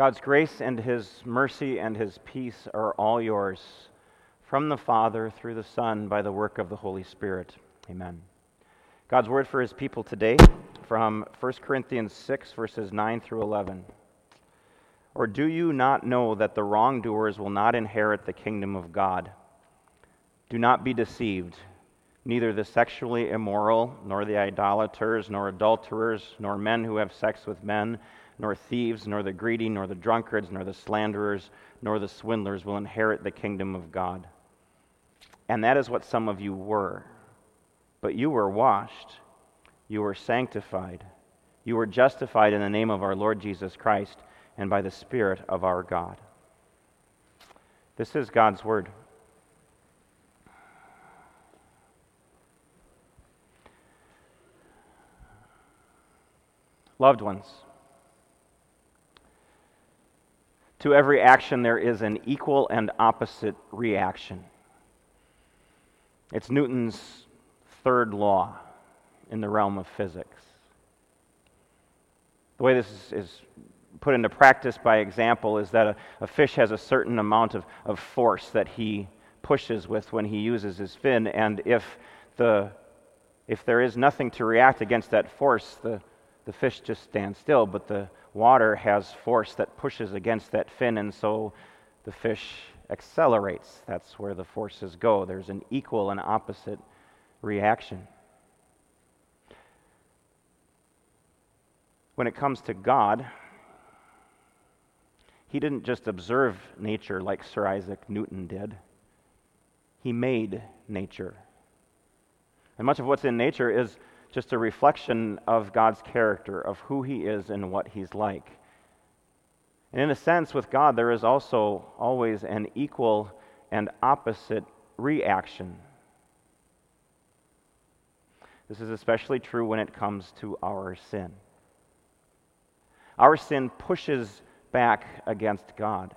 God's grace and His mercy and His peace are all yours from the Father through the Son by the work of the Holy Spirit. Amen. God's word for His people today from 1 Corinthians 6, verses 9 through 11. Or do you not know that the wrongdoers will not inherit the kingdom of God? Do not be deceived. Neither the sexually immoral, nor the idolaters, nor adulterers, nor men who have sex with men, nor thieves, nor the greedy, nor the drunkards, nor the slanderers, nor the swindlers will inherit the kingdom of God. And that is what some of you were. But you were washed, you were sanctified, you were justified in the name of our Lord Jesus Christ and by the Spirit of our God. This is God's Word. Loved ones, to every action there is an equal and opposite reaction. It's Newton's third law in the realm of physics. The way this is put into practice by example is that a, a, fish has a certain amount of, of force that he pushes with when he uses his fin, and if, the, if there is nothing to react against that force, the, the fish just stands still, but the water has force that pushes against that fin, and so the fish accelerates. That's where the forces go. There's an equal and opposite reaction. When it comes to God, he didn't just observe nature like Sir Isaac Newton did, he made nature. And much of what's in nature is just a reflection of God's character, of who He is and what He's like. And in a sense, with God, there is also always an equal and opposite reaction. This is especially true when it comes to our sin. Our sin pushes back against God,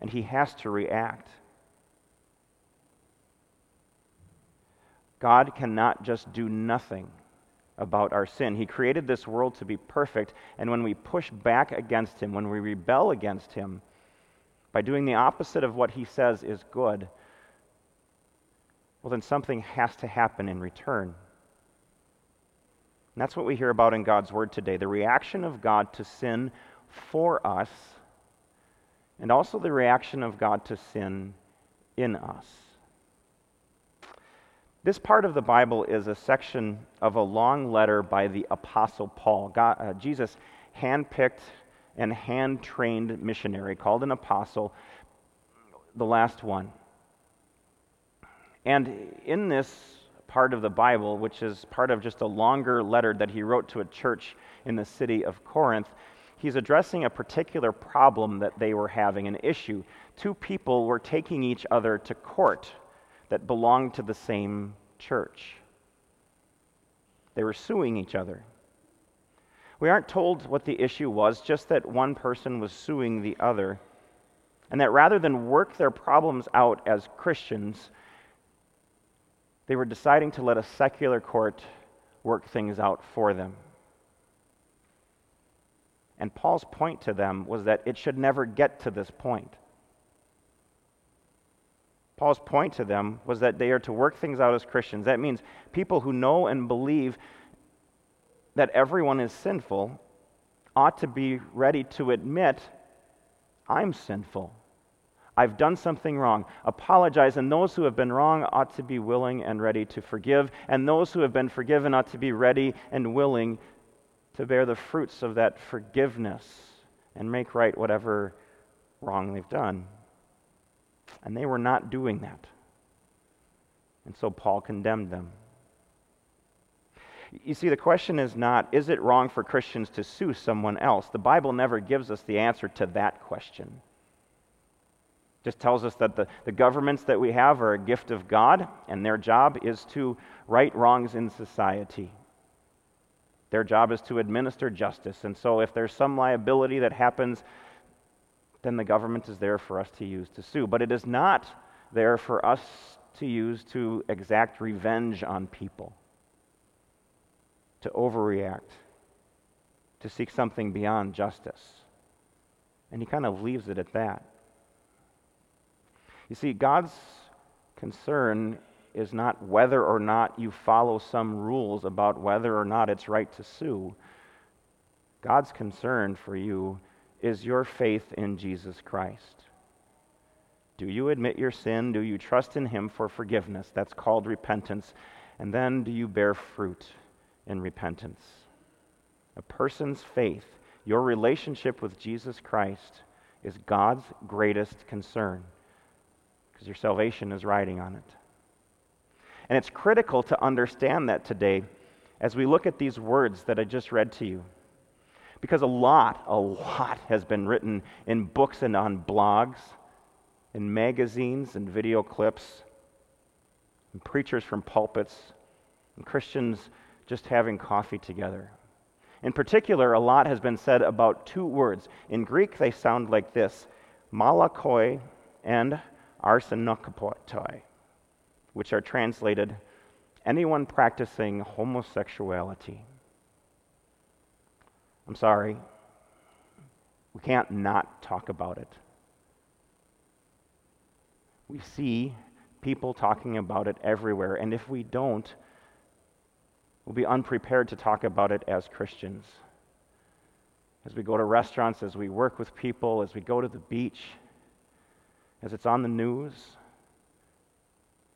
and He has to react. God cannot just do nothing about our sin. He created this world to be perfect, and when we push back against Him, when we rebel against Him, by doing the opposite of what He says is good, well, then something has to happen in return. And that's what we hear about in God's Word today the reaction of God to sin for us, and also the reaction of God to sin in us. This part of the Bible is a section of a long letter by the Apostle Paul. God, uh, Jesus handpicked and hand trained missionary called an apostle, the last one. And in this part of the Bible, which is part of just a longer letter that he wrote to a church in the city of Corinth, he's addressing a particular problem that they were having, an issue. Two people were taking each other to court that belonged to the same church. They were suing each other. We aren't told what the issue was, just that one person was suing the other. And that rather than work their problems out as Christians, they were deciding to let a secular court work things out for them. And Paul's point to them was that it should never get to this point. Paul's point to them was that they are to work things out as Christians. That means people who know and believe that everyone is sinful ought to be ready to admit, I'm sinful. I've done something wrong. Apologize. And those who have been wrong ought to be willing and ready to forgive. And those who have been forgiven ought to be ready and willing to bear the fruits of that forgiveness and make right whatever wrong they've done. And they were not doing that. And so Paul condemned them. You see, the question is not, is it wrong for Christians to sue someone else? The Bible never gives us the answer to that question. It just tells us that the, the governments that we have are a gift of God, and their job is to right wrongs in society. Their job is to administer justice. And so, if there's some liability that happens then the government is there for us to use to sue. But it is not there for us to use to exact revenge on people, to overreact, to seek something beyond justice. And he kind of leaves it at that. You see, God's concern is not whether or not you follow some rules about whether or not it's right to sue. God's concern for you is your faith in Jesus Christ. Do you admit your sin? Do you trust in Him for forgiveness? That's called repentance. And then do you bear fruit in repentance? A person's faith, your relationship with Jesus Christ, is God's greatest concern because your salvation is riding on it. And it's critical to understand that today as we look at these words that I just read to you. Because a lot, a lot has been written in books and on blogs, in magazines and video clips, and preachers from pulpits, and Christians just having coffee together. In particular, a lot has been said about two words. In Greek, they sound like this malakoi and arsenokoitai which are translated anyone practicing homosexuality. I'm sorry, we can't not talk about it. We see people talking about it everywhere, and if we don't, we'll be unprepared to talk about it as Christians. As we go to restaurants, as we work with people, as we go to the beach, as it's on the news,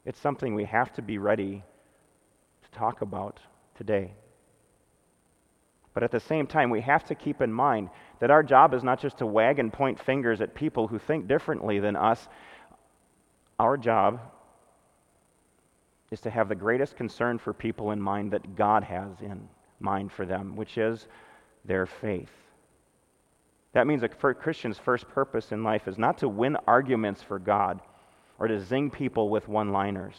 it's something we have to be ready to talk about today. But at the same time, we have to keep in mind that our job is not just to wag and point fingers at people who think differently than us. Our job is to have the greatest concern for people in mind that God has in mind for them, which is their faith. That means a Christian's first purpose in life is not to win arguments for God or to zing people with one liners,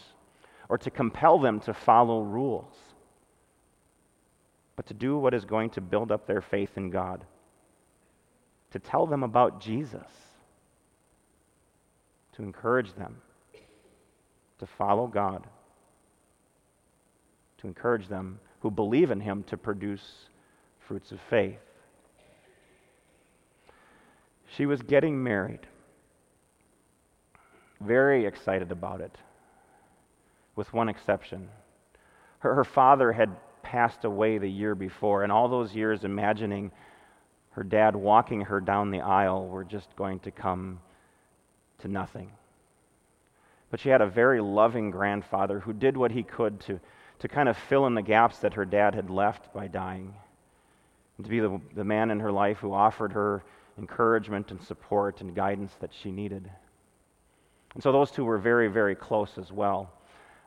or to compel them to follow rules, but to do what is going to build up their faith in God, to tell them about Jesus, to encourage them to follow God, to encourage them who believe in Him to produce fruits of faith. She was getting married very excited about it, with one exception. Her, her father had passed away the year before, and all those years imagining her dad walking her down the aisle were just going to come to nothing. But she had a very loving grandfather who did what he could to, to kind of fill in the gaps that her dad had left by dying. And to be the, the man in her life who offered her encouragement and support and guidance that she needed. And so those two were very, very close as well.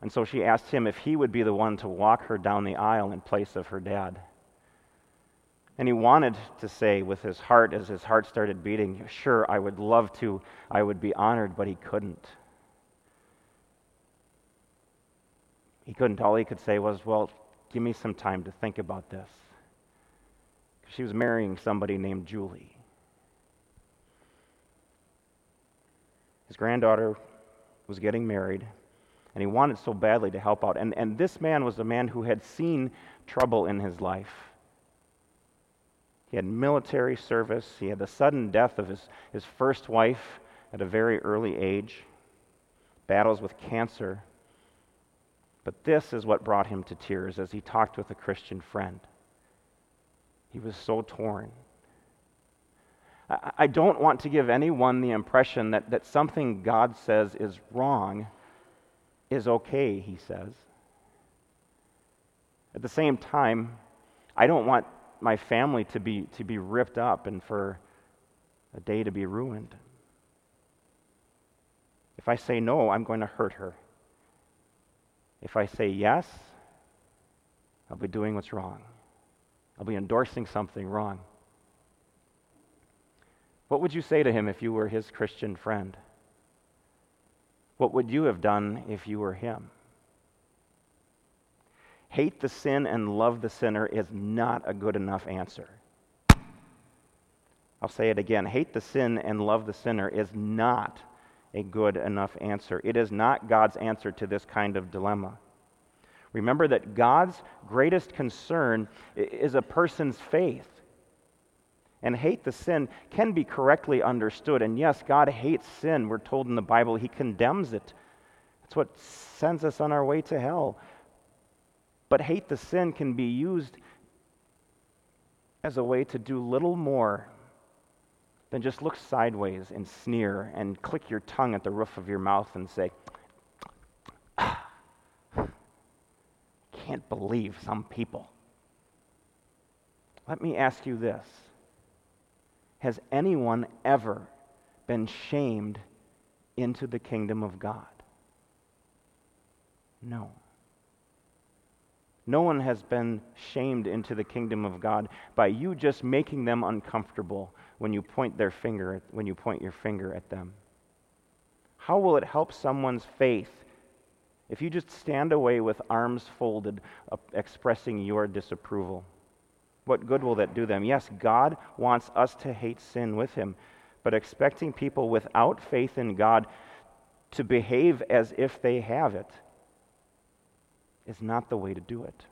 And so she asked him if he would be the one to walk her down the aisle in place of her dad. And he wanted to say with his heart, as his heart started beating, Sure, I would love to. I would be honored, but he couldn't. He couldn't. All he could say was, Well, give me some time to think about this. She was marrying somebody named Julie. His granddaughter was getting married, and he wanted so badly to help out. And, and this man was a man who had seen trouble in his life. He had military service, he had the sudden death of his, his first wife at a very early age, battles with cancer. But this is what brought him to tears as he talked with a Christian friend. He was so torn. I don't want to give anyone the impression that, that something God says is wrong is okay, he says. At the same time, I don't want my family to be, to be ripped up and for a day to be ruined. If I say no, I'm going to hurt her. If I say yes, I'll be doing what's wrong. I'll be endorsing something wrong. What would you say to him if you were his Christian friend? What would you have done if you were him? Hate the sin and love the sinner is not a good enough answer. I'll say it again. Hate the sin and love the sinner is not a good enough answer. It is not God's answer to this kind of dilemma. Remember that God's greatest concern is a person's faith. And hate the sin can be correctly understood. And yes, God hates sin. We're told in the Bible he condemns it. It's what sends us on our way to hell. But hate the sin can be used as a way to do little more than just look sideways and sneer and click your tongue at the roof of your mouth and say, ah, can't believe some people. Let me ask you this Has anyone ever been shamed into the kingdom of God? No. No one has been shamed into the kingdom of God by you just making them uncomfortable when you point their finger at, when you point your finger at them. How will it help someone's faith if you just stand away with arms folded, uh, expressing your disapproval? What good will that do them? Yes, God wants us to hate sin with Him, but expecting people without faith in God to behave as if they have it is not the way to do it.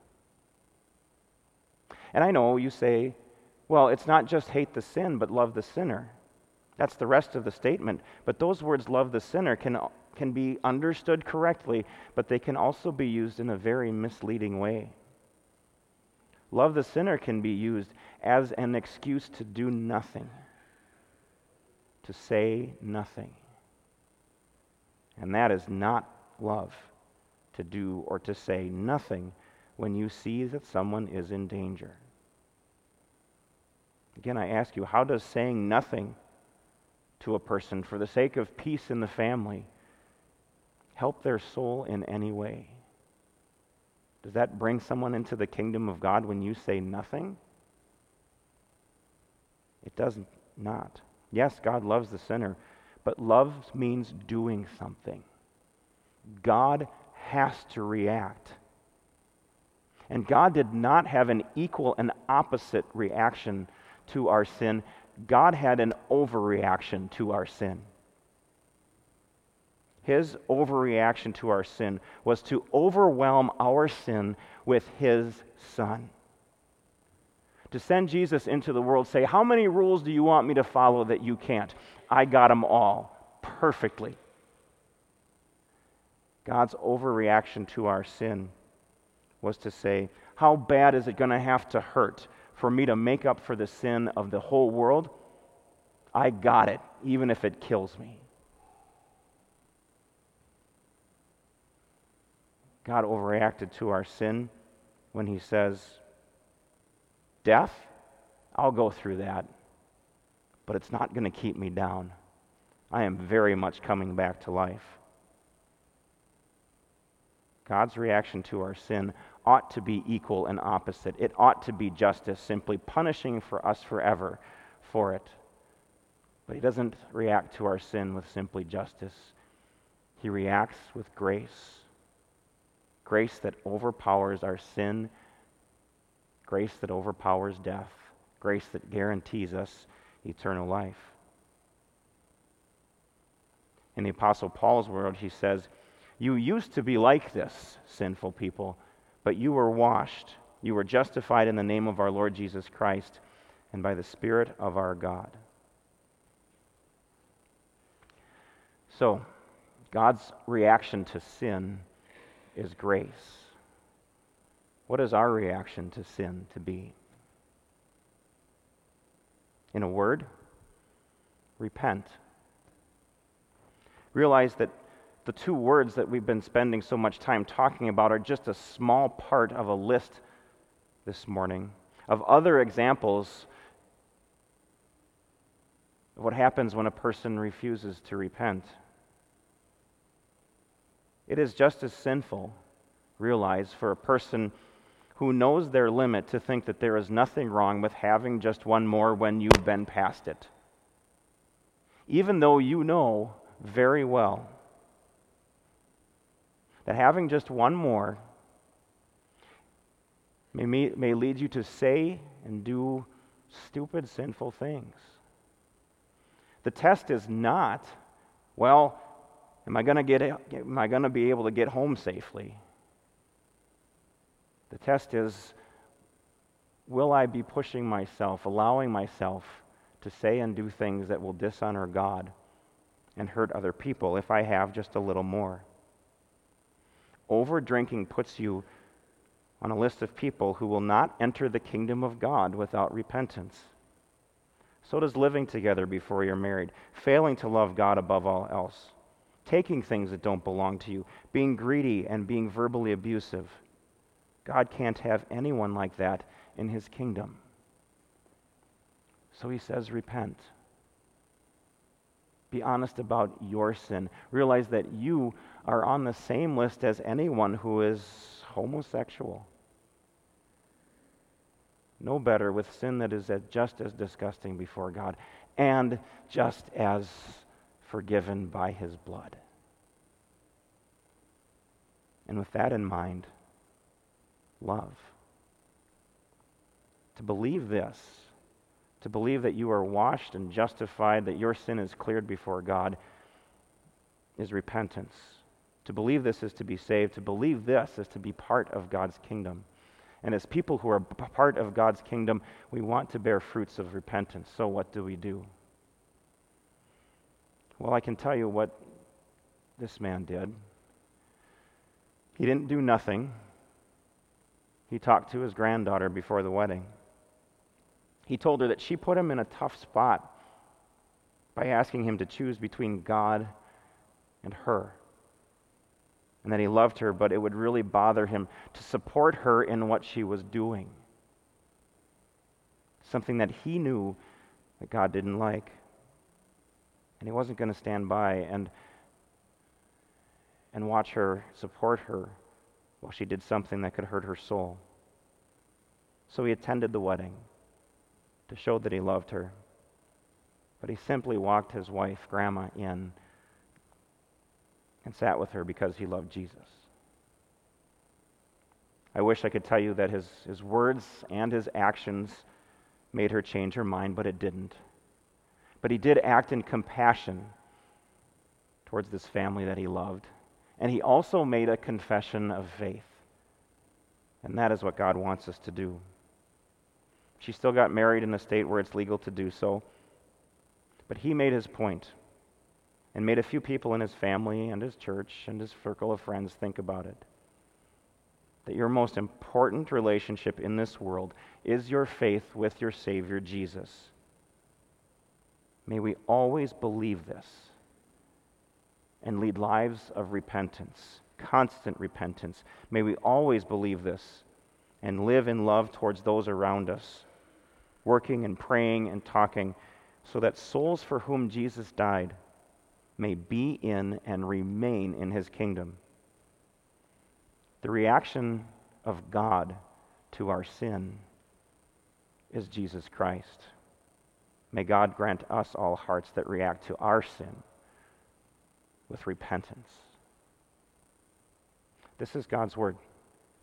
And I know you say, well, it's not just hate the sin, but love the sinner. That's the rest of the statement. But those words, love the sinner, can, can be understood correctly, but they can also be used in a very misleading way. Love the sinner can be used as an excuse to do nothing, to say nothing. And that is not love to do or to say nothing when you see that someone is in danger. Again, I ask you, how does saying nothing to a person for the sake of peace in the family help their soul in any way? Does that bring someone into the kingdom of God when you say nothing? It does not. Yes, God loves the sinner, but love means doing something. God has to react. And God did not have an equal and opposite reaction to our sin. God had an overreaction to our sin. His overreaction to our sin was to overwhelm our sin with His Son. To send Jesus into the world, say, How many rules do you want me to follow that you can't? I got them all perfectly. God's overreaction to our sin was to say, How bad is it going to have to hurt for me to make up for the sin of the whole world? I got it, even if it kills me. God overreacted to our sin when he says, Death, I'll go through that, but it's not going to keep me down. I am very much coming back to life. God's reaction to our sin ought to be equal and opposite. It ought to be justice, simply punishing for us forever for it. But he doesn't react to our sin with simply justice. He reacts with grace. Grace that overpowers our sin, grace that overpowers death, grace that guarantees us eternal life. In the Apostle Paul's word, he says, you used to be like this, sinful people, but you were washed. You were justified in the name of our Lord Jesus Christ and by the Spirit of our God. So, God's reaction to sin is grace. What is our reaction to sin to be? In a word, repent. Realize that the two words that we've been spending so much time talking about are just a small part of a list this morning of other examples of what happens when a person refuses to repent. It is just as sinful, realize, for a person who knows their limit to think that there is nothing wrong with having just one more when you've been past it. Even though you know very well that having just one more may, may lead you to say and do stupid, sinful things. The test is not, well, am I going to get am I going to be able to get home safely? The test is will I be pushing myself, allowing myself to say and do things that will dishonor God and hurt other people if I have just a little more? Over drinking puts you on a list of people who will not enter the kingdom of God without repentance. So does living together before you're married, failing to love God above all else, taking things that don't belong to you, being greedy and being verbally abusive. God can't have anyone like that in his kingdom. So he says, repent. Be honest about your sin. Realize that you are on the same list as anyone who is homosexual. No better with sin that is just as disgusting before God and just as forgiven by his blood. And with that in mind, love. To believe this, to believe that you are washed and justified, that your sin is cleared before God, is repentance. To believe this is to be saved. To believe this is to be part of God's kingdom. And as people who are part of God's kingdom, we want to bear fruits of repentance. So, what do we do? Well, I can tell you what this man did. He didn't do nothing. He talked to his granddaughter before the wedding. He told her that she put him in a tough spot by asking him to choose between God and her. And that he loved her, but it would really bother him to support her in what she was doing. Something that he knew that God didn't like. And he wasn't going to stand by and, and watch her, support her, while she did something that could hurt her soul. So he attended the wedding to show that he loved her. But he simply walked his wife, Grandma, in and sat with her because he loved Jesus. I wish I could tell you that his, his words and his actions made her change her mind, but it didn't. But he did act in compassion towards this family that he loved. And he also made a confession of faith. And that is what God wants us to do. She still got married in a state where it's legal to do so. But he made his point and made a few people in his family and his church and his circle of friends think about it. That your most important relationship in this world is your faith with your Savior Jesus. May we always believe this and lead lives of repentance, constant repentance. May we always believe this and live in love towards those around us, working and praying and talking so that souls for whom Jesus died may be in and remain in his kingdom. The reaction of God to our sin is Jesus Christ. May God grant us all hearts that react to our sin with repentance. This is God's word.